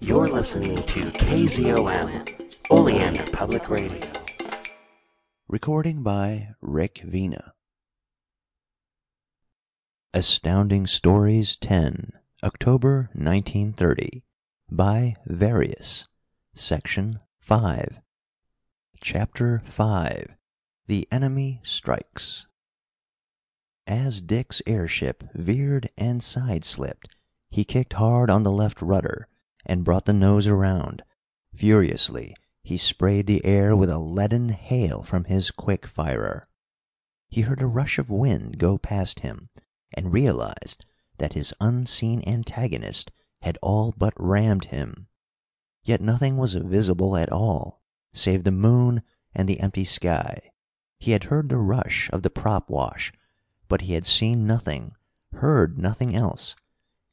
You're listening to KZOM, Oleander Public Radio. Recording by Rick Vina. Astounding Stories 10, October 1930, by Various, Section 5. Chapter 5 The Enemy Strikes. As Dick's airship veered and side slipped, he kicked hard on the left rudder and brought the nose around. Furiously, he sprayed the air with a leaden hail from his quick firer. He heard a rush of wind go past him, and realized that his unseen antagonist had all but rammed him. Yet nothing was visible at all, save the moon and the empty sky. He had heard the rush of the prop wash, but he had seen nothing, heard nothing else.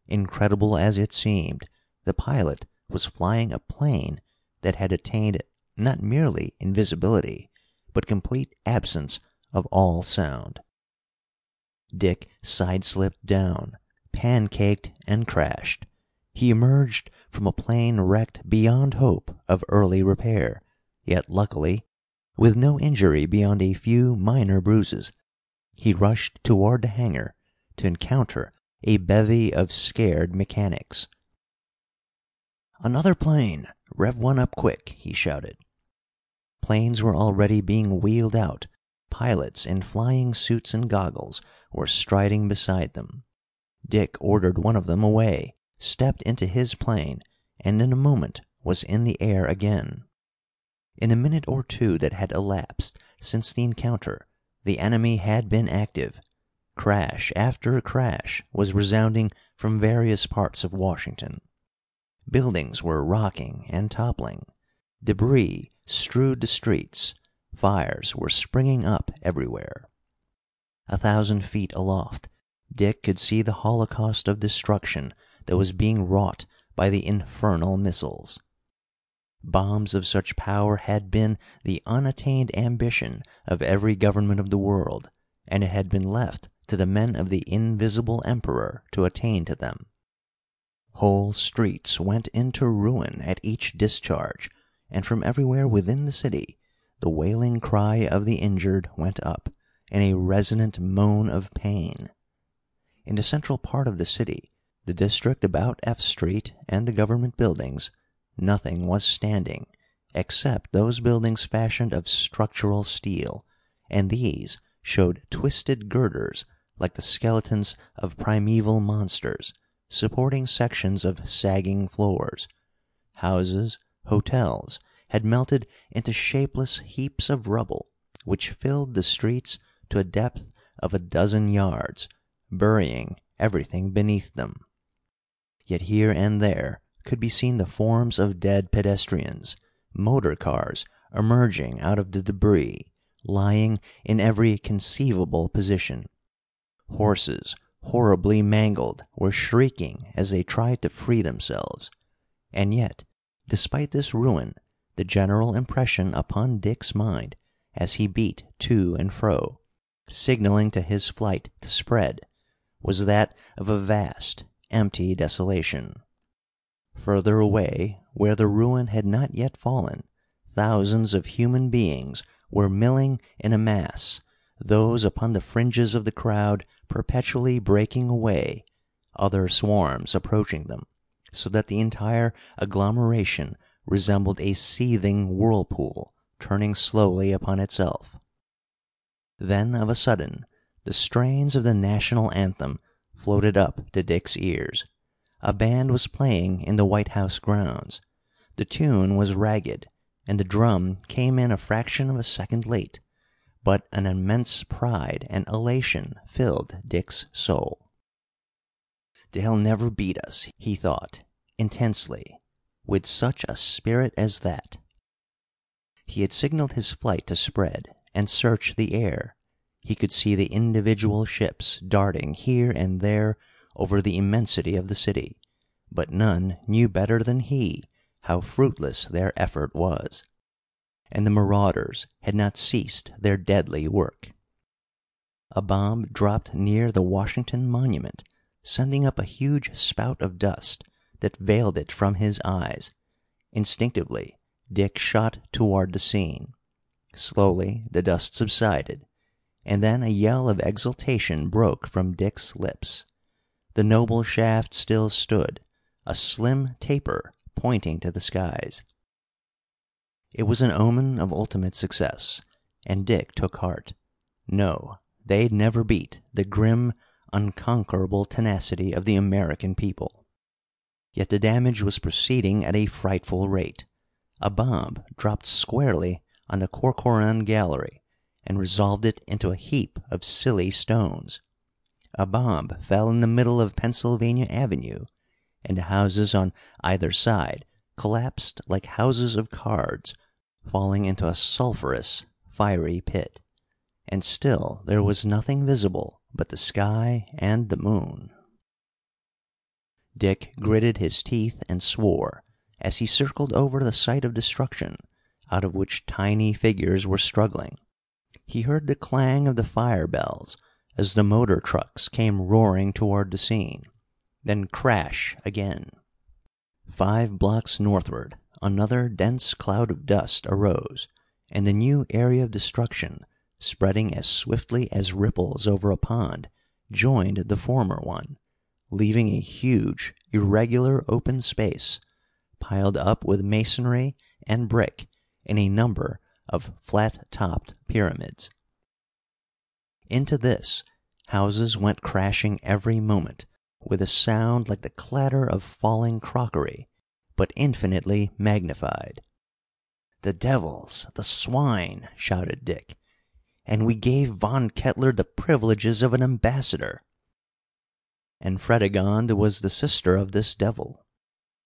Incredible as it seemed, the pilot was flying a plane that had attained not merely invisibility, but complete absence of all sound. Dick sideslipped down, pancaked, and crashed. He emerged from a plane wrecked beyond hope of early repair, yet luckily with no injury beyond a few minor bruises. He rushed toward the hangar to encounter a bevy of scared mechanics. "Another plane! Rev one up quick!" he shouted. Planes were already being wheeled out. Pilots in flying suits and goggles were striding beside them. Dick ordered one of them away, stepped into his plane, and in a moment was in the air again. In the minute or two that had elapsed since the encounter, the enemy had been active. Crash after crash was resounding from various parts of Washington. Buildings were rocking and toppling. Debris strewed the streets. Fires were springing up everywhere. A thousand feet aloft, Dick could see the holocaust of destruction that was being wrought by the infernal missiles. Bombs of such power had been the unattained ambition of every government of the world, and it had been left to the men of the Invisible Emperor to attain to them. Whole streets went into ruin at each discharge, and from everywhere within the city the wailing cry of the injured went up in a resonant moan of pain. In the central part of the city, the district about F Street and the government buildings, nothing was standing, except those buildings fashioned of structural steel, and these showed twisted girders like the skeletons of primeval monsters, supporting sections of sagging floors. Houses, hotels, had melted into shapeless heaps of rubble, which filled the streets to a depth of a dozen yards, burying everything beneath them. Yet here and there could be seen the forms of dead pedestrians, motor cars emerging out of the debris, lying in every conceivable position. Horses, horribly mangled, were shrieking as they tried to free themselves. And yet, despite this ruin, the general impression upon Dick's mind, as he beat to and fro, signaling to his flight to spread, was that of a vast, empty desolation. Further away, where the ruin had not yet fallen, thousands of human beings were milling in a mass, those upon the fringes of the crowd perpetually breaking away, other swarms approaching them, so that the entire agglomeration resembled a seething whirlpool turning slowly upon itself. Then, of a sudden, the strains of the national anthem floated up to Dick's ears. A band was playing in the White House grounds. The tune was ragged, and the drum came in a fraction of a second late, but an immense pride and elation filled Dick's soul. "They'll never beat us," he thought, intensely, with such a spirit as that. He had signaled his flight to spread and search the air. He could see the individual ships darting here and there over the immensity of the city, but none knew better than he how fruitless their effort was and the marauders had not ceased their deadly work. A bomb dropped near the Washington Monument, sending up a huge spout of dust that veiled it from his eyes. Instinctively Dick shot toward the scene. Slowly the dust subsided, and then a yell of exultation broke from Dick's lips. The noble shaft still stood, a slim taper pointing to the skies. It was an omen of ultimate success, and Dick took heart. No, they'd never beat the grim, unconquerable tenacity of the American people. Yet the damage was proceeding at a frightful rate. A bomb dropped squarely on the Corcoran Gallery and resolved it into a heap of silly stones. A bomb fell in the middle of Pennsylvania Avenue, and the houses on either side collapsed like houses of cards, falling into a sulphurous, fiery pit. And still there was nothing visible but the sky and the moon. Dick gritted his teeth and swore as he circled over the site of destruction, out of which tiny figures were struggling. He heard the clang of the fire bells as the motor trucks came roaring toward the scene, then crash again. Five blocks northward another dense cloud of dust arose, and the new area of destruction, spreading as swiftly as ripples over a pond, joined the former one, leaving a huge, irregular open space, piled up with masonry and brick in a number of flat topped pyramids. Into this houses went crashing every moment, with a sound like the clatter of falling crockery, but infinitely magnified. "The devils! The swine!" shouted Dick. "And we gave Von Kettler the privileges of an ambassador!" And Fredegonde was the sister of this devil.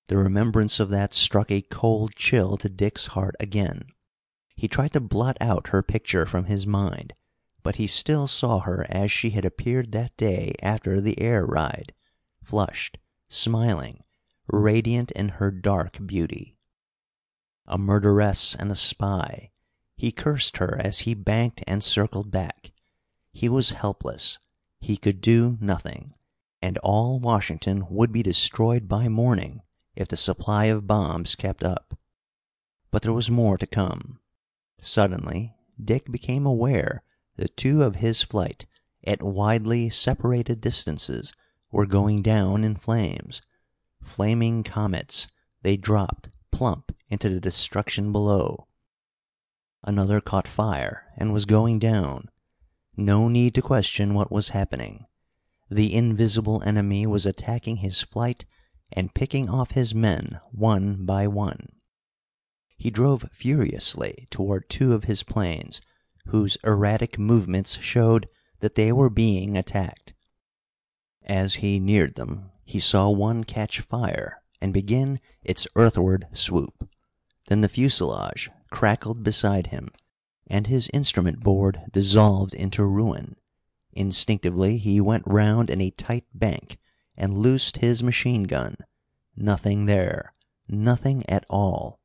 The remembrance of that struck a cold chill to Dick's heart again. He tried to blot out her picture from his mind, but he still saw her as she had appeared that day after the air ride, flushed, smiling, radiant in her dark beauty. A murderess and a spy, he cursed her as he banked and circled back. He was helpless. He could do nothing, and all Washington would be destroyed by morning if the supply of bombs kept up. But there was more to come. Suddenly Dick became aware that two of his flight, at widely separated distances, were going down in flames. Flaming comets, they dropped plump into the destruction below. Another caught fire and was going down. No need to question what was happening. The invisible enemy was attacking his flight and picking off his men one by one. He drove furiously toward two of his planes, whose erratic movements showed that they were being attacked. As he neared them he saw one catch fire and begin its earthward swoop. Then the fuselage crackled beside him, and his instrument board dissolved into ruin. Instinctively he went round in a tight bank and loosed his machine gun. Nothing there. Nothing at all.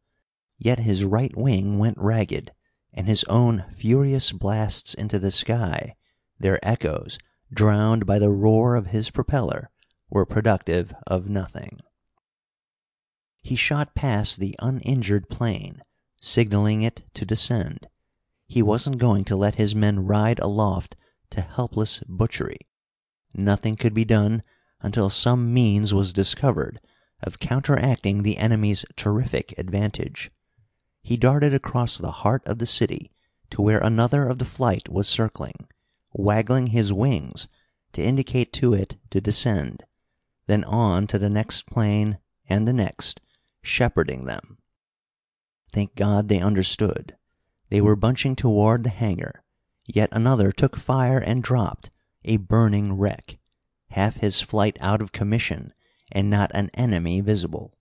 Yet his right wing went ragged, and his own furious blasts into the sky, their echoes drowned by the roar of his propeller, were productive of nothing. He shot past the uninjured plane, signaling it to descend. He wasn't going to let his men ride aloft to helpless butchery. Nothing could be done until some means was discovered of counteracting the enemy's terrific advantage. He darted across the heart of the city to where another of the flight was circling, waggling his wings to indicate to it to descend then on to the next plane and the next, shepherding them. Thank God they understood. They were bunching toward the hangar. Yet another took fire and dropped, a burning wreck. Half his flight out of commission, and not an enemy visible.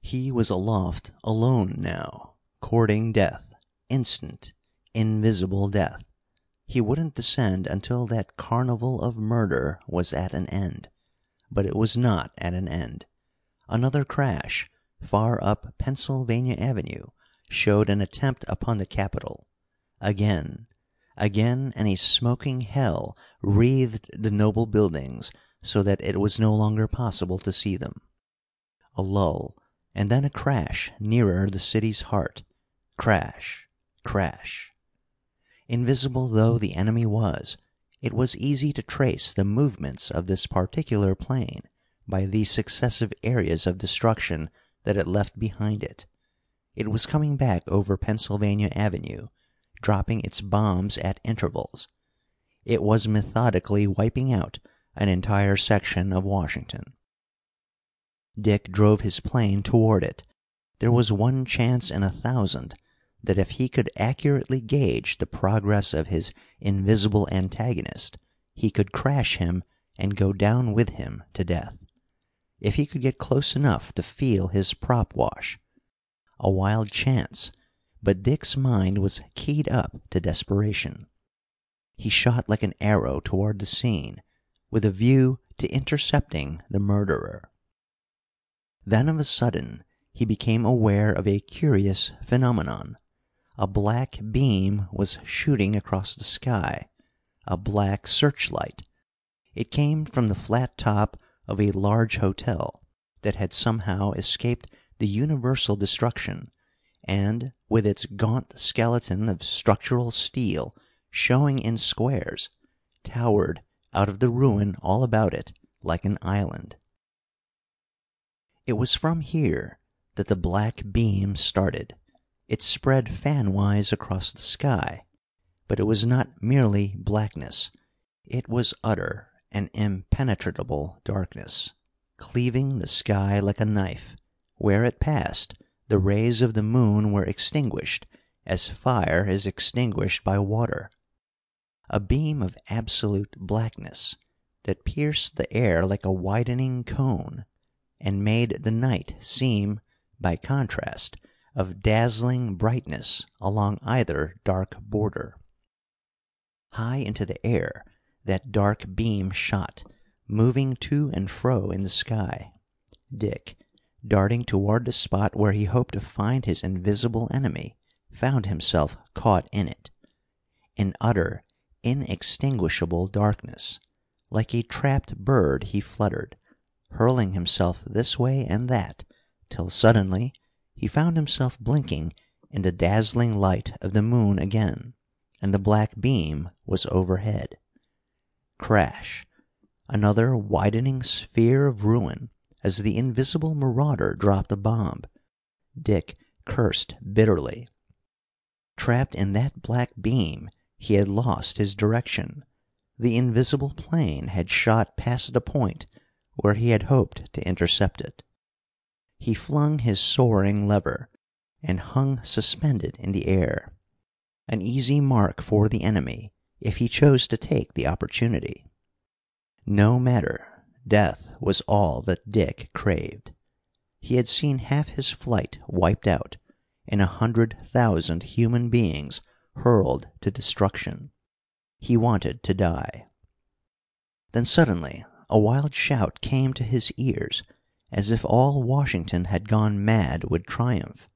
He was aloft alone now, courting death, instant, invisible death. He wouldn't descend until that carnival of murder was at an end. But it was not at an end. Another crash, far up Pennsylvania Avenue, showed an attempt upon the Capitol. Again, again, and a smoking hell wreathed the noble buildings so that it was no longer possible to see them. A lull, and then a crash nearer the city's heart. Crash, crash. Invisible though the enemy was, it was easy to trace the movements of this particular plane by the successive areas of destruction that it left behind it. It was coming back over Pennsylvania Avenue, dropping its bombs at intervals. It was methodically wiping out an entire section of Washington. Dick drove his plane toward it. There was one chance in a thousand that if he could accurately gauge the progress of his invisible antagonist, he could crash him and go down with him to death. If he could get close enough to feel his prop wash. A wild chance, but Dick's mind was keyed up to desperation. He shot like an arrow toward the scene, with a view to intercepting the murderer. Then of a sudden he became aware of a curious phenomenon. A black beam was shooting across the sky, a black searchlight. It came from the flat top of a large hotel that had somehow escaped the universal destruction, and, with its gaunt skeleton of structural steel showing in squares, towered out of the ruin all about it like an island. It was from here that the black beam started. It spread fanwise across the sky. But it was not merely blackness. It was utter and impenetrable darkness, cleaving the sky like a knife. Where it passed, the rays of the moon were extinguished as fire is extinguished by water. A beam of absolute blackness that pierced the air like a widening cone, and made the night seem, by contrast, of dazzling brightness along either dark border. High into the air that dark beam shot, moving to and fro in the sky. Dick, darting toward the spot where he hoped to find his invisible enemy, found himself caught in it. In utter, inextinguishable darkness, like a trapped bird he fluttered, hurling himself this way and that, till suddenly he found himself blinking in the dazzling light of the moon again, and the black beam was overhead. Crash! Another widening sphere of ruin as the invisible marauder dropped a bomb. Dick cursed bitterly. Trapped in that black beam, he had lost his direction. The invisible plane had shot past the point where he had hoped to intercept it. He flung his soaring lever, and hung suspended in the air. An easy mark for the enemy, if he chose to take the opportunity. No matter, death was all that Dick craved. He had seen half his flight wiped out, and a hundred thousand human beings hurled to destruction. He wanted to die. Then suddenly a wild shout came to his ears as if all Washington had gone mad with triumph,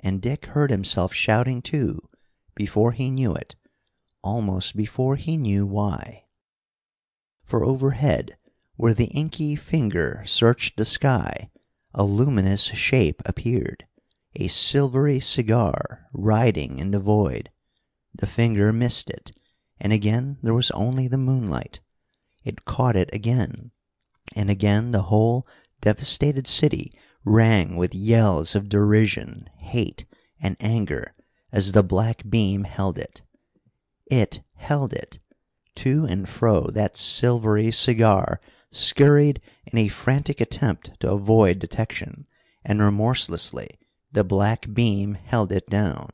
and Dick heard himself shouting too, before he knew it, almost before he knew why. For overhead, where the inky finger searched the sky, a luminous shape appeared, a silvery cigar riding in the void. The finger missed it, and again there was only the moonlight. It caught it again, and again the whole devastated city rang with yells of derision, hate, and anger as the black beam held it. It held it. To and fro that silvery cigar scurried in a frantic attempt to avoid detection, and remorselessly the black beam held it down.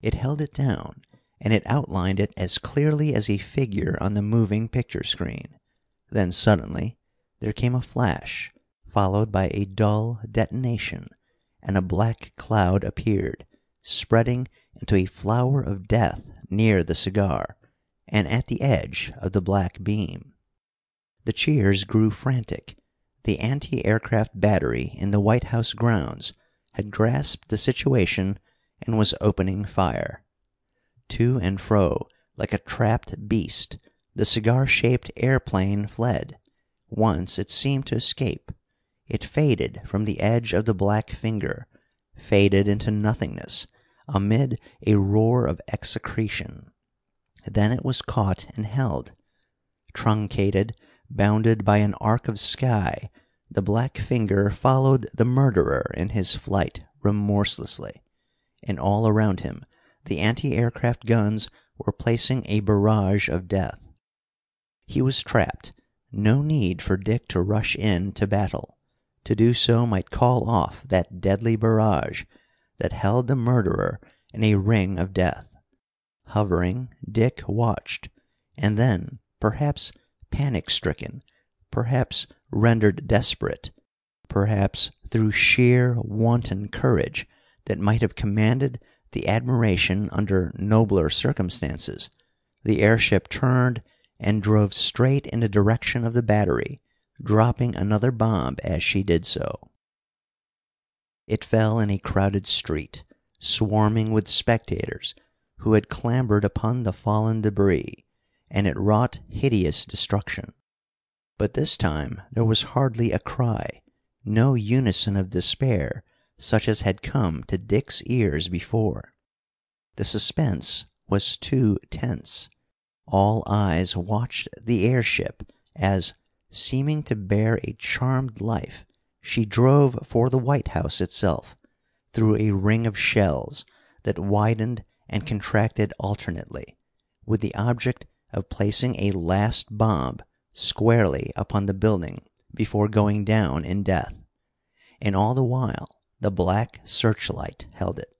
It held it down, and it outlined it as clearly as a figure on the moving picture screen. Then suddenly there came a flash, followed by a dull detonation, and a black cloud appeared, spreading into a flower of death near the cigar, and at the edge of the black beam. The cheers grew frantic. The anti aircraft battery in the White House grounds had grasped the situation and was opening fire. To and fro, like a trapped beast, the cigar shaped airplane fled. Once it seemed to escape. it faded from the edge of the black finger, faded into nothingness amid a roar of execretion. Then it was caught and held. Truncated, bounded by an arc of sky, the black finger followed the murderer in his flight remorselessly, and all around him the anti aircraft guns were placing a barrage of death. He was trapped; no need for Dick to rush in to battle. To do so might call off that deadly barrage that held the murderer in a ring of death. Hovering, Dick watched, and then, perhaps panic stricken, perhaps rendered desperate, perhaps through sheer, wanton courage that might have commanded the admiration under nobler circumstances, the airship turned and drove straight in the direction of the battery, dropping another bomb as she did so. It fell in a crowded street, swarming with spectators who had clambered upon the fallen débris, and it wrought hideous destruction. But this time there was hardly a cry, no unison of despair such as had come to Dick's ears before. The suspense was too tense. All eyes watched the airship as, seeming to bear a charmed life, she drove for the White House itself, through a ring of shells that widened and contracted alternately, with the object of placing a last bomb squarely upon the building before going down in death. And all the while the black searchlight held it.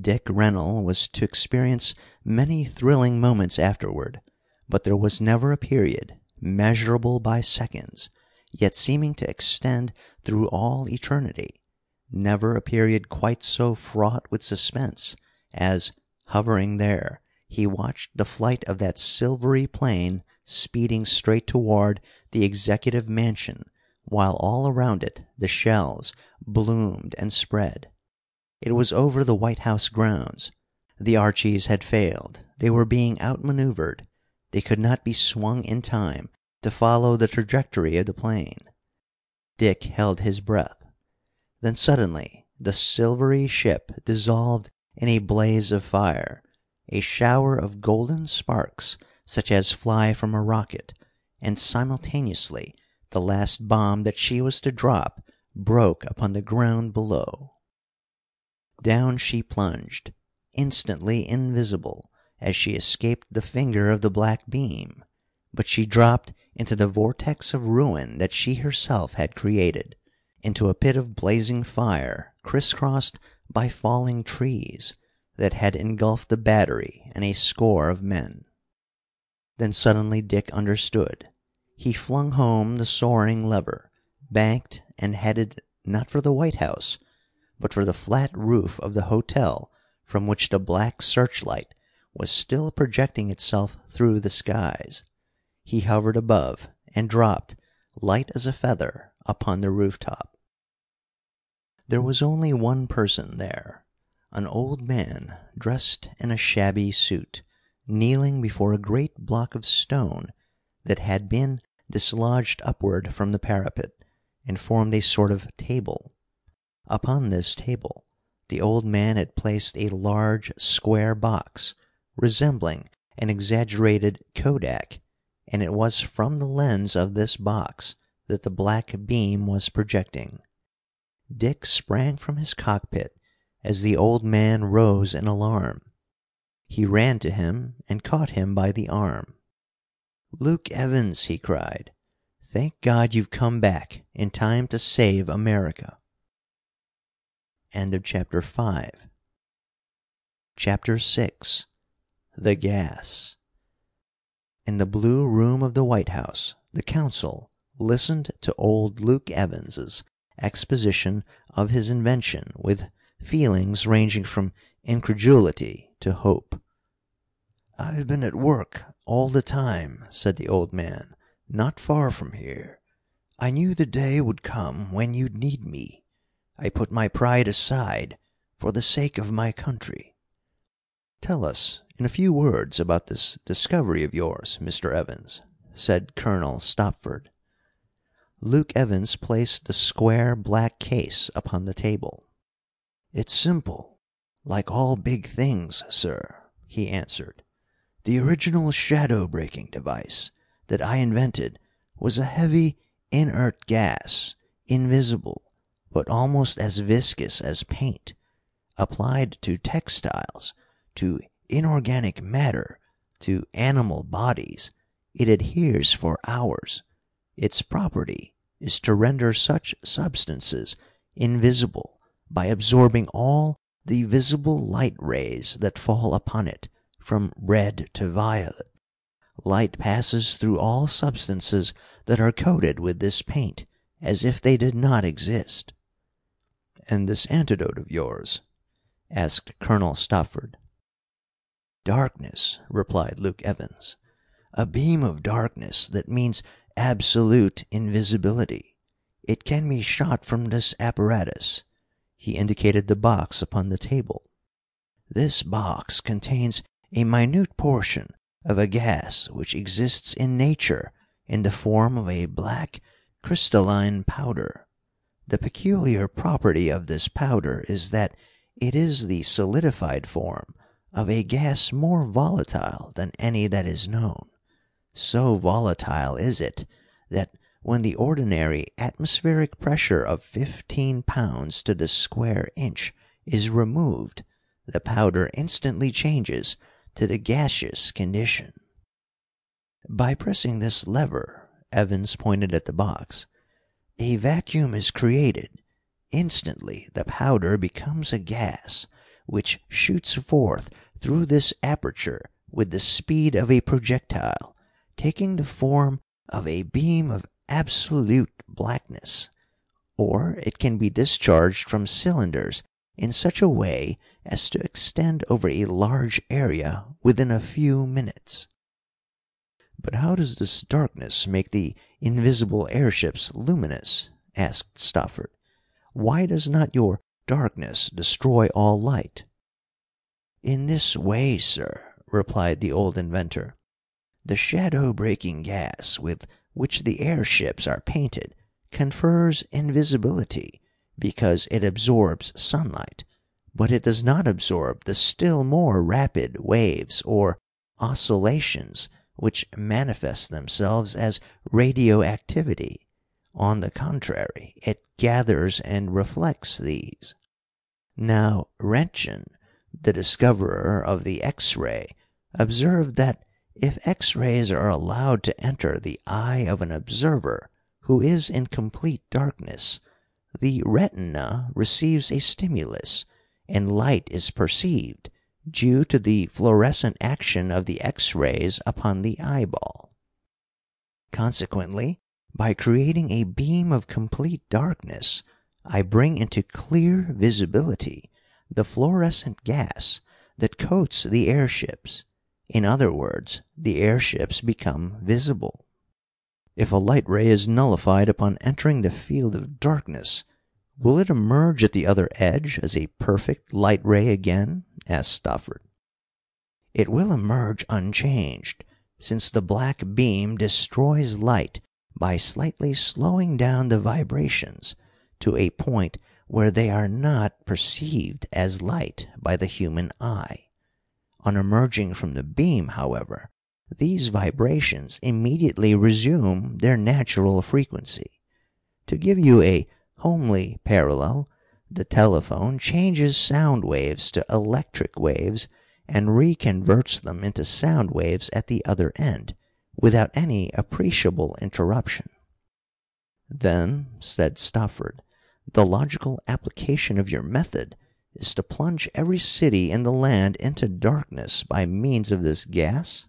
Dick Rennell was to experience many thrilling moments afterward, but there was never a period, measurable by seconds, yet seeming to extend through all eternity, never a period quite so fraught with suspense as, hovering there, he watched the flight of that silvery plane speeding straight toward the Executive Mansion while all around it the shells bloomed and spread. It was over the White House grounds. The Archies had failed. They were being outmaneuvered. They could not be swung in time to follow the trajectory of the plane. Dick held his breath. Then suddenly the silvery ship dissolved in a blaze of fire, a shower of golden sparks such as fly from a rocket, and simultaneously the last bomb that she was to drop broke upon the ground below. Down she plunged, instantly invisible as she escaped the finger of the black beam, but she dropped into the vortex of ruin that she herself had created, into a pit of blazing fire crisscrossed by falling trees that had engulfed the battery and a score of men. Then suddenly Dick understood. He flung home the soaring lever, banked, and headed, not for the White House, but for the flat roof of the hotel from which the black searchlight was still projecting itself through the skies. He hovered above, and dropped, light as a feather, upon the rooftop. There was only one person there, an old man dressed in a shabby suit, kneeling before a great block of stone that had been dislodged upward from the parapet, and formed a sort of table. Upon this table the old man had placed a large square box, resembling an exaggerated kodak, and it was from the lens of this box that the black beam was projecting. Dick sprang from his cockpit as the old man rose in alarm. He ran to him and caught him by the arm. "Luke Evans!" he cried. "Thank God you've come back in time to save America!" End of chapter VI The Gas In the Blue Room of the White House the Council listened to old Luke Evans's exposition of his invention with feelings ranging from incredulity to hope. "I've been at work all the time," said the old man, "not far from here. I knew the day would come when you'd need me. I put my pride aside for the sake of my country." "Tell us in a few words about this discovery of yours, Mr. Evans," said Colonel Stopford. Luke Evans placed the square black case upon the table. "It's simple, like all big things, sir," he answered. "The original shadow breaking device that I invented was a heavy, inert gas, invisible, but almost as viscous as paint. Applied to textiles, to inorganic matter, to animal bodies, it adheres for hours. Its property is to render such substances invisible by absorbing all the visible light rays that fall upon it, from red to violet. Light passes through all substances that are coated with this paint as if they did not exist." "And this antidote of yours?" asked Colonel Stopford. "Darkness," replied Luke Evans. "A beam of darkness that means absolute invisibility. It can be shot from this apparatus." He indicated the box upon the table. "This box contains a minute portion of a gas which exists in nature in the form of a black, crystalline powder. The peculiar property of this powder is that it is the solidified form of a gas more volatile than any that is known. So volatile is it that when the ordinary atmospheric pressure of fifteen pounds to the square inch is removed, the powder instantly changes to the gaseous condition. By pressing this lever," Evans pointed at the box, "a vacuum is created. Instantly the powder becomes a gas, which shoots forth through this aperture with the speed of a projectile, taking the form of a beam of absolute blackness. Or it can be discharged from cylinders in such a way as to extend over a large area within a few minutes." "But how does this darkness make the invisible airships luminous?" asked Stopford. "Why does not your darkness destroy all light?" "In this way, sir," replied the old inventor. "The shadow breaking gas with which the airships are painted confers invisibility, because it absorbs sunlight, but it does not absorb the still more rapid waves or oscillations which manifest themselves as radioactivity. On the contrary, it gathers and reflects these. Now Roentgen the discoverer of the X ray, observed that if X rays are allowed to enter the eye of an observer who is in complete darkness, the retina receives a stimulus, and light is perceived, due to the fluorescent action of the X rays upon the eyeball. Consequently, by creating a beam of complete darkness, I bring into clear visibility the fluorescent gas that coats the airships. In other words, the airships become visible." "If a light ray is nullified upon entering the field of darkness, will it emerge at the other edge as a perfect light ray again?" asked Stopford. "It will emerge unchanged, since the black beam destroys light by slightly slowing down the vibrations to a point where they are not perceived as light by the human eye. On emerging from the beam, however, these vibrations immediately resume their natural frequency. To give you a homely parallel, the telephone changes sound waves to electric waves and reconverts them into sound waves at the other end, without any appreciable interruption." "Then," said Stopford, the logical application of your method is to plunge every city in the land into darkness by means of this gas?"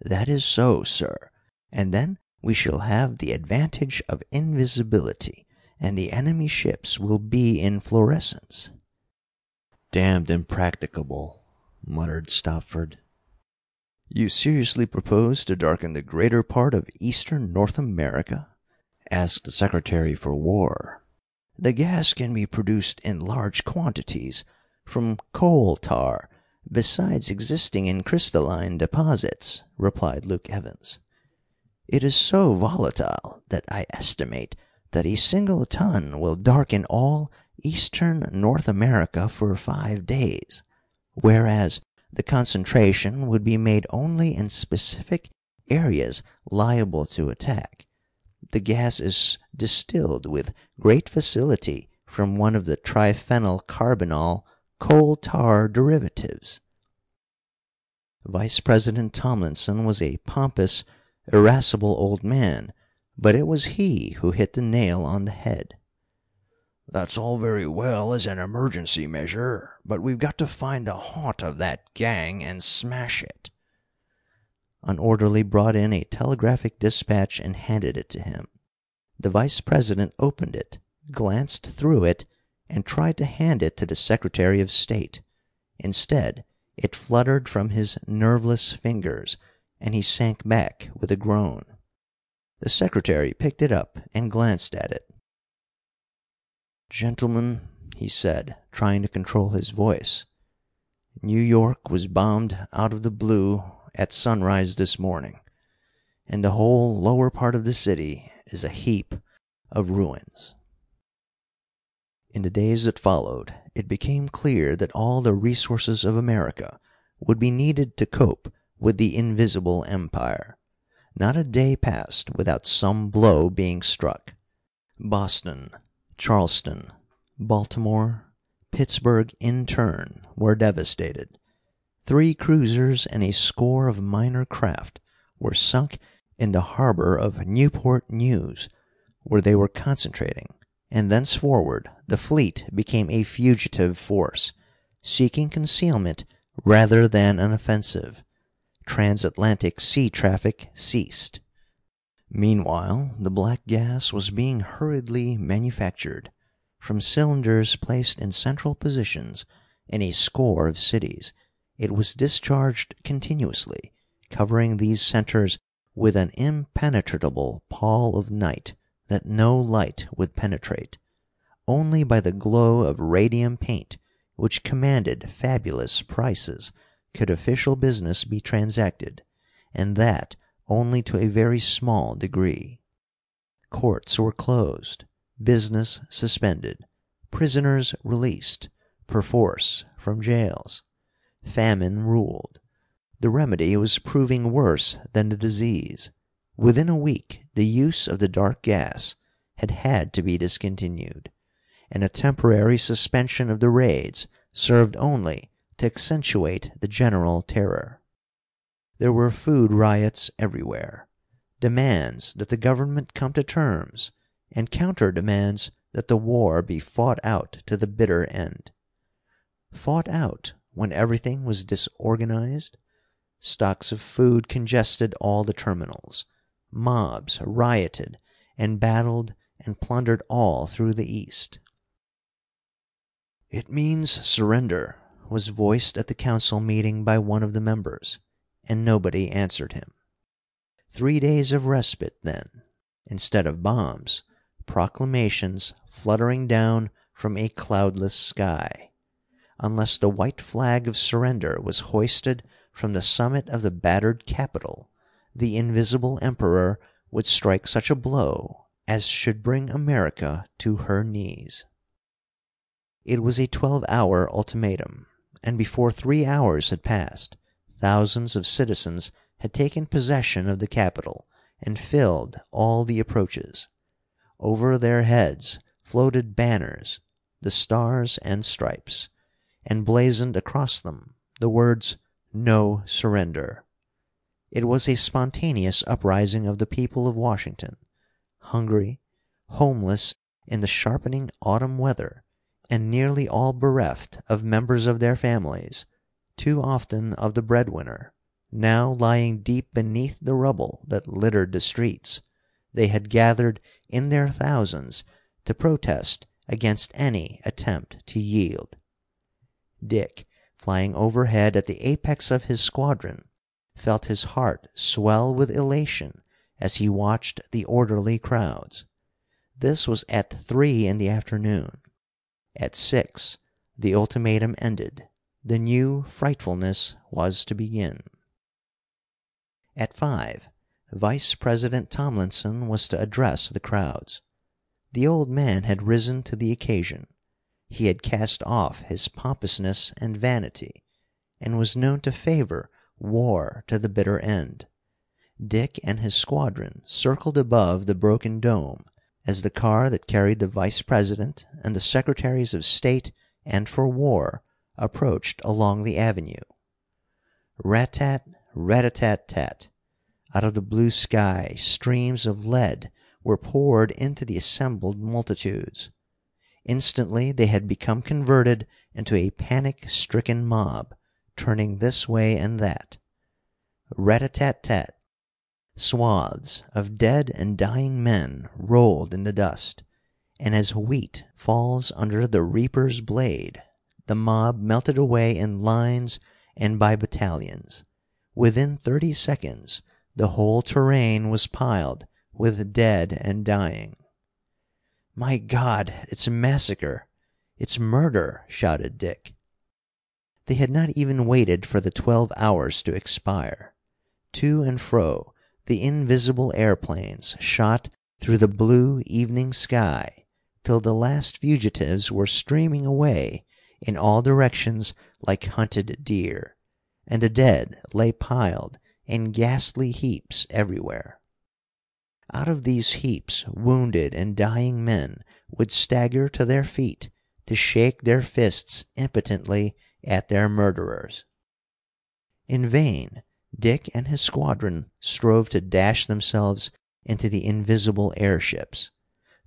"That is so, sir, and then we shall have the advantage of invisibility, and the enemy ships will be in fluorescence." "Damned impracticable," muttered Stopford. "You seriously propose to darken the greater part of eastern North America?" asked the Secretary for War. "The gas can be produced in large quantities from coal tar, besides existing in crystalline deposits," replied Luke Evans. It is so volatile that I estimate that a single ton will darken all eastern North America for five days, whereas the concentration would be made only in specific areas liable to attack. The gas is distilled with great facility from one of the triphenyl carbinol coal tar derivatives." Vice President Tomlinson was a pompous, irascible old man, but it was he who hit the nail on the head. "That's all very well as an emergency measure, but we've got to find the haunt of that gang and smash it." An orderly brought in a telegraphic dispatch and handed it to him. The Vice president opened it, glanced through it, and tried to hand it to the Secretary of State. Instead, it fluttered from his nerveless fingers, and he sank back with a groan. The Secretary picked it up and glanced at it. "Gentlemen," he said, trying to control his voice, "New York was bombed out of the blue at sunrise this morning, and the whole lower part of the city is a heap of ruins." In the days that followed it became clear that all the resources of America would be needed to cope with the Invisible Empire. Not a day passed without some blow being struck. Boston Charleston, Baltimore, Pittsburgh in turn, were devastated. Three cruisers and a score of minor craft were sunk in the harbor of Newport News, where they were concentrating, and thenceforward the fleet became a fugitive force, seeking concealment rather than an offensive. Transatlantic sea traffic ceased. Meanwhile the black gas was being hurriedly manufactured. From cylinders placed in central positions in a score of cities, it was discharged continuously, covering these centers with an impenetrable pall of night that no light would penetrate. Only by the glow of radium paint, which commanded fabulous prices, could official business be transacted, and that only to a very small degree. Courts were closed, business suspended, prisoners released, perforce, from jails. Famine ruled. The remedy was proving worse than the disease. Within a week the use of the dark gas had had to be discontinued, and a temporary suspension of the raids served only to accentuate the general terror. There were food riots everywhere, demands that the government come to terms, and counter demands that the war be fought out to the bitter end. Fought out when everything was disorganized? Stocks of food congested all the terminals. Mobs rioted and battled and plundered all through the East. "It means surrender," was voiced at the council meeting by one of the members and nobody answered him. Three days of respite, then. Instead of bombs, proclamations fluttering down from a cloudless sky. Unless the white flag of surrender was hoisted from the summit of the battered Capitol, the Invisible Emperor would strike such a blow as should bring America to her knees. It was a twelve hour ultimatum, and before three hours had passed thousands of citizens had taken possession of the Capitol and filled all the approaches. Over their heads floated banners, the Stars and Stripes, and blazoned across them the words "No Surrender." It was a spontaneous uprising of the people of Washington, hungry, homeless in the sharpening autumn weather, and nearly all bereft of members of their families too often of the breadwinner, now lying deep beneath the rubble that littered the streets, they had gathered in their thousands to protest against any attempt to yield. Dick, flying overhead at the apex of his squadron, felt his heart swell with elation as he watched the orderly crowds. This was at three in the afternoon. At six the ultimatum ended the new frightfulness was to begin. At five Vice President Tomlinson was to address the crowds. The old man had risen to the occasion. He had cast off his pompousness and vanity, and was known to favor war to the bitter end. Dick and his squadron circled above the broken dome as the car that carried the Vice president and the Secretaries of State and for War approached along the avenue. Rat tat, rat a tat tat! Out of the blue sky streams of lead were poured into the assembled multitudes. Instantly they had become converted into a panic stricken mob, turning this way and that. Rat a tat tat! Swaths of dead and dying men rolled in the dust, and as wheat falls under the reaper's blade, the mob melted away in lines and by battalions. Within thirty seconds the whole terrain was piled with dead and dying. "My God! It's a massacre! It's murder!" shouted Dick. They had not even waited for the twelve hours to expire. To and fro the invisible airplanes shot through the blue evening sky till the last fugitives were streaming away in all directions like hunted deer, and the dead lay piled in ghastly heaps everywhere. Out of these heaps wounded and dying men would stagger to their feet to shake their fists impotently at their murderers. In vain Dick and his squadron strove to dash themselves into the invisible airships.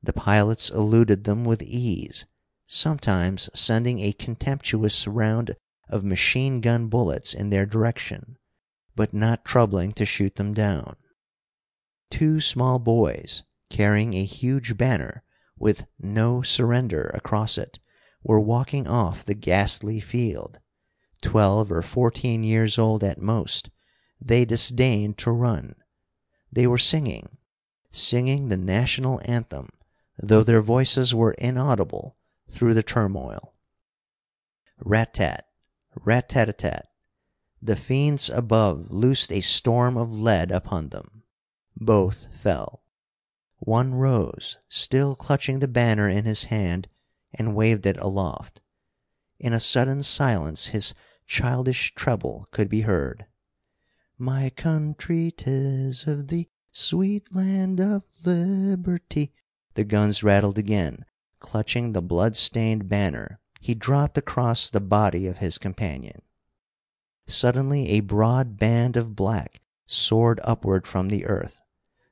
The pilots eluded them with ease, sometimes sending a contemptuous round of machine gun bullets in their direction, but not troubling to shoot them down. Two small boys, carrying a huge banner with "No Surrender" across it, were walking off the ghastly field. Twelve or fourteen years old at most, they disdained to run. They were singing singing the national anthem, though their voices were inaudible through the turmoil. Rat tat! Rat tat tat! The fiends above loosed a storm of lead upon them. Both fell. One rose, still clutching the banner in his hand, and waved it aloft. In a sudden silence his childish treble could be heard. My country, 'tis of thee, sweet land of liberty. The guns rattled again. Clutching the blood stained banner, he dropped across the body of his companion. Suddenly a broad band of black soared upward from the earth.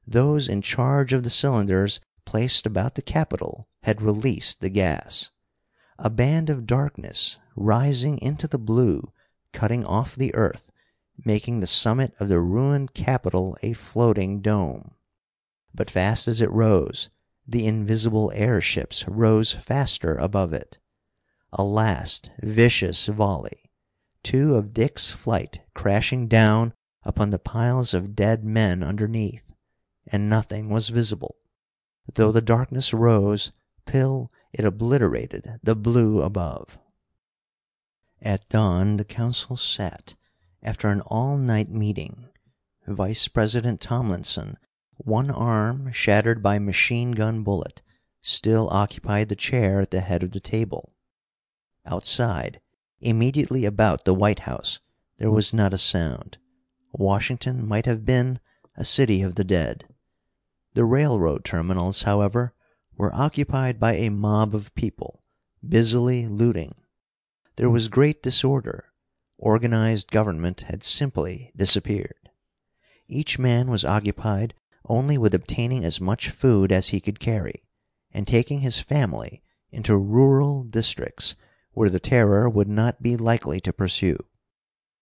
Those in charge of the cylinders placed about the Capitol had released the gas. A band of darkness, rising into the blue, cutting off the earth, making the summit of the ruined Capitol a floating dome. But fast as it rose, the invisible airships rose faster above it. A last vicious volley. Two of Dick's flight crashing down upon the piles of dead men underneath, and nothing was visible, though the darkness rose till it obliterated the blue above. At dawn the council sat after an all night meeting. Vice President Tomlinson, one arm shattered by machine gun bullet, still occupied the chair at the head of the table. Outside, immediately about the White House, there was not a sound. Washington might have been a city of the dead. The railroad terminals, however, were occupied by a mob of people, busily looting. There was great disorder. Organized government had simply disappeared. Each man was occupied only with obtaining as much food as he could carry, and taking his family into rural districts where the Terror would not be likely to pursue.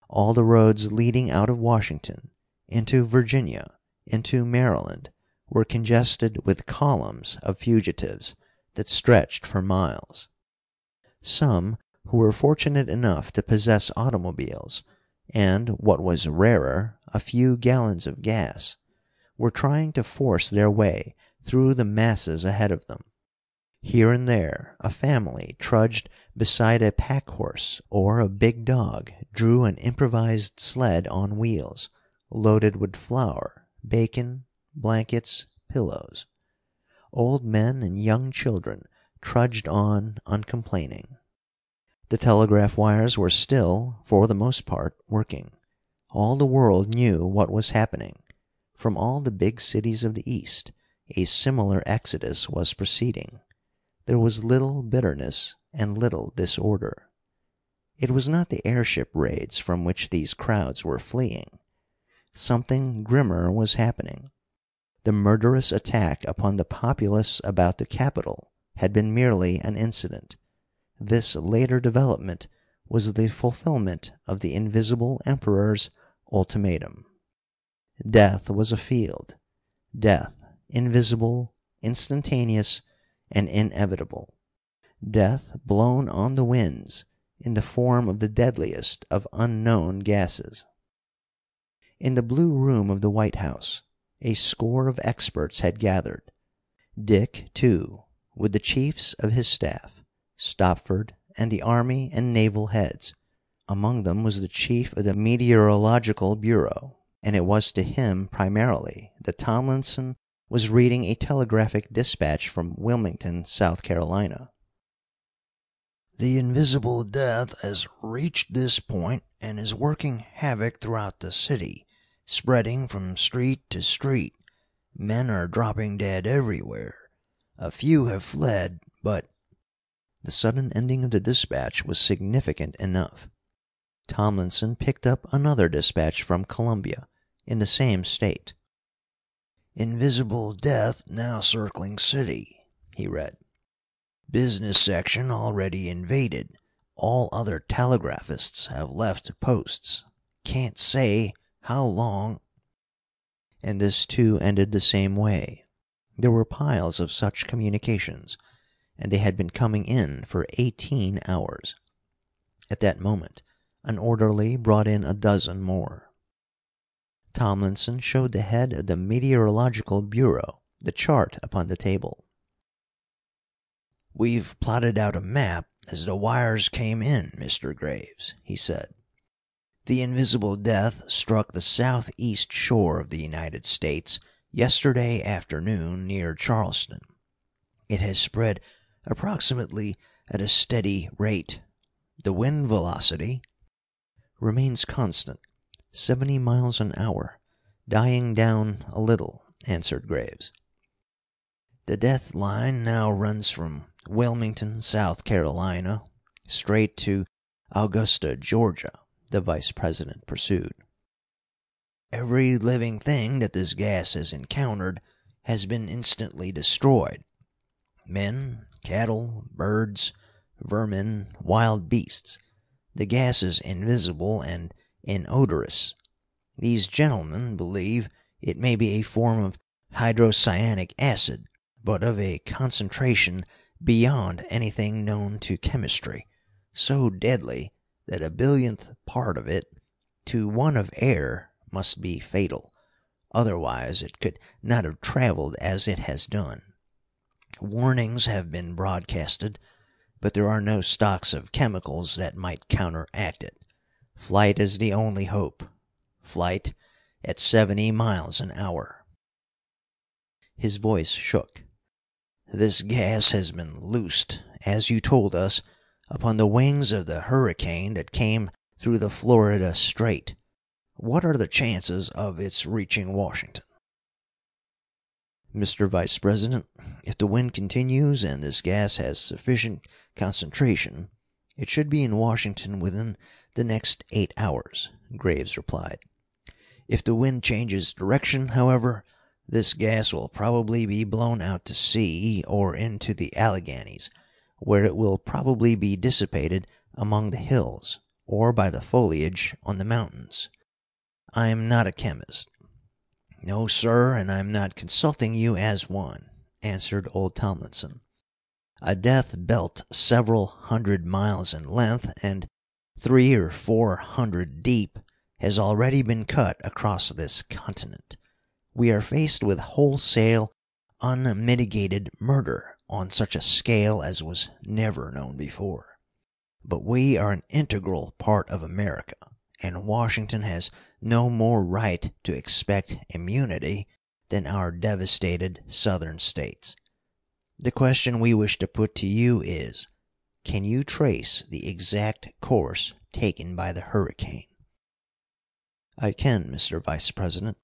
All the roads leading out of Washington, into Virginia, into Maryland, were congested with columns of fugitives that stretched for miles. Some who were fortunate enough to possess automobiles, and, what was rarer, a few gallons of gas, were trying to force their way through the masses ahead of them. Here and there a family trudged beside a pack horse, or a big dog drew an improvised sled on wheels, loaded with flour, bacon, blankets, pillows. Old men and young children trudged on uncomplaining. The telegraph wires were still, for the most part, working. All the world knew what was happening. From all the big cities of the East a similar exodus was proceeding. There was little bitterness and little disorder. It was not the airship raids from which these crowds were fleeing. Something grimmer was happening. The murderous attack upon the populace about the capital had been merely an incident. This later development was the fulfillment of the Invisible Emperor's ultimatum. Death was a field, death, invisible, instantaneous, and inevitable. Death blown on the winds in the form of the deadliest of unknown gases. In the Blue Room of the White House a score of experts had gathered. Dick, too, with the chiefs of his staff, Stopford, and the army and naval heads. Among them was the chief of the Meteorological Bureau, and it was to him primarily that Tomlinson was reading a telegraphic dispatch from Wilmington, South Carolina. The invisible death has reached this point and is working havoc throughout the city, spreading from street to street. Men are dropping dead everywhere. A few have fled, but the sudden ending of the dispatch was significant enough. Tomlinson picked up another dispatch from Columbia, in the same state. "Invisible death now circling city," he read. "Business section already invaded. All other telegraphists have left posts. Can't say how long And this, too, ended the same way. There were piles of such communications and they had been coming in for eighteen hours. At that moment an orderly brought in a dozen more. Tomlinson showed the head of the Meteorological Bureau the chart upon the table. "We've plotted out a map as the wires came in, Mr. Graves," he said. "The invisible death struck the southeast shore of the United States yesterday afternoon near Charleston. It has spread approximately at a steady rate. The wind velocity "Remains constant seventy miles an hour, dying down a little," answered Graves. "The death line now runs from Wilmington, South Carolina, straight to Augusta, Georgia," the Vice president pursued. "Every living thing that this gas has encountered has been instantly destroyed men, cattle, birds, vermin, wild beasts. The gas is invisible and inodorous. These gentlemen believe it may be a form of hydrocyanic acid, but of a concentration beyond anything known to chemistry, so deadly that a billionth part of it to one of air must be fatal, otherwise it could not have travelled as it has done. Warnings have been broadcasted, but there are no stocks of chemicals that might counteract it. Flight is the only hope flight at seventy miles an hour." His voice shook. "This gas has been loosed, as you told us, upon the wings of the hurricane that came through the Florida Strait. What are the chances of its reaching Washington?" "Mr. Vice president, if the wind continues and this gas has sufficient concentration, it should be in Washington within the next eight hours," Graves replied. "If the wind changes direction, however, this gas will probably be blown out to sea or into the Alleghanies, where it will probably be dissipated among the hills or by the foliage on the mountains. I'm not a chemist." "No, sir, and I'm not consulting you as one," answered old Tomlinson. "A death belt several hundred miles in length and three or four hundred deep has already been cut across this continent. We are faced with wholesale, unmitigated murder on such a scale as was never known before. But we are an integral part of America, and Washington has no more right to expect immunity than our devastated Southern States. The question we wish to put to you is, can you trace the exact course taken by the hurricane?" "I can, Mr. Vice president,"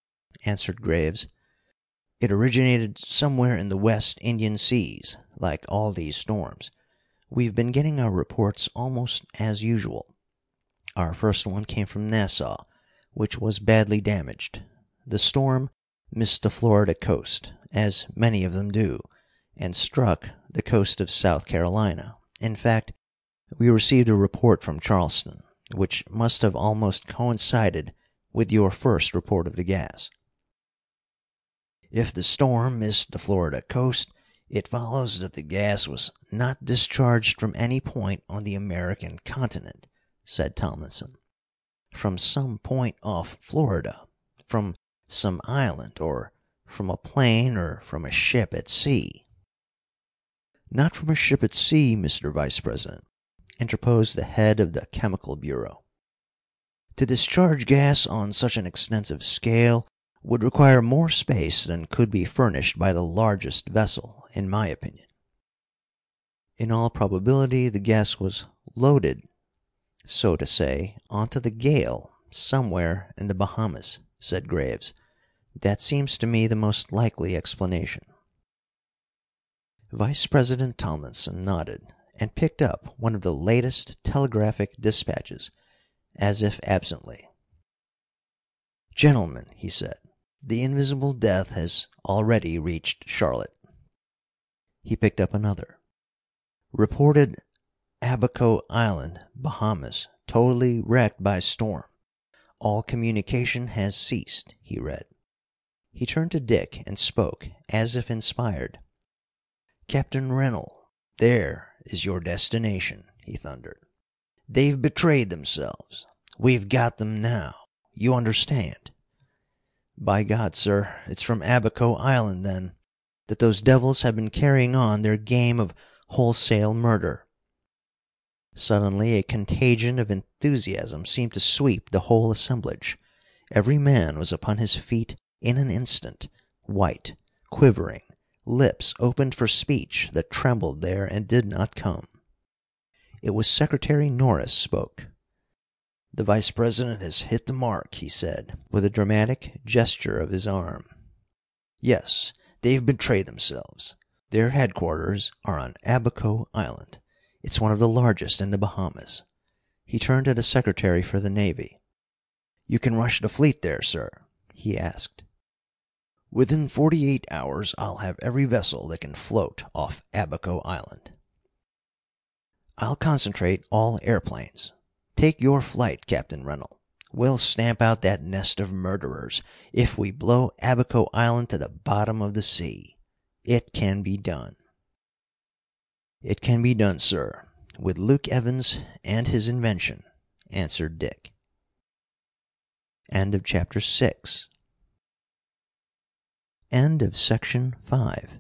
answered Graves. "It originated somewhere in the West Indian seas, like all these storms. We've been getting our reports almost as usual. Our first one came from Nassau, which was badly damaged. The storm missed the Florida coast, as many of them do, and struck the coast of South Carolina. In fact, we received a report from Charleston, which must have almost coincided with your first report of the gas." "If the storm missed the Florida coast, it follows that the gas was not discharged from any point on the American continent," said Tomlinson. "From some point off Florida, from some island, or from a plane or from a ship at sea." "Not from a ship at sea, Mr. Vice president," interposed the head of the Chemical Bureau. To discharge gas on such an extensive scale would require more space than could be furnished by the largest vessel, in my opinion." "In all probability the gas was loaded, so to say, onto the gale somewhere in the Bahamas," said Graves. "That seems to me the most likely explanation." Vice president Tomlinson nodded, and picked up one of the latest telegraphic dispatches as if absently. "Gentlemen," he said, "the Invisible Death has already reached Charlotte." He picked up another. "Reported Abaco Island, Bahamas, totally wrecked by storm. All communication has ceased," he read. He turned to Dick and spoke as if inspired. "Captain Rennell, there is your destination," he thundered. They've betrayed themselves. We've got them now. You understand?" "By God, sir, it's from Abaco Island, then, that those devils have been carrying on their game of wholesale murder." Suddenly a contagion of enthusiasm seemed to sweep the whole assemblage. Every man was upon his feet in an instant, white, quivering, lips opened for speech that trembled there and did not come. It was Secretary Norris spoke. "The Vice president has hit the mark," he said, with a dramatic gesture of his arm. "Yes, they've betrayed themselves. Their headquarters are on Abaco Island. It's one of the largest in the Bahamas." He turned to the Secretary for the Navy. "You can rush the fleet there, sir?" he asked. "Within forty eight hours I'll have every vessel that can float off Abaco Island." I'll concentrate all airplanes. Take your flight, Captain Rennell. We'll stamp out that nest of murderers if we blow Abaco Island to the bottom of the sea. It can be done." "It can be done, sir, with Luke Evans and his invention," answered Dick. End of chapter six. End of section five.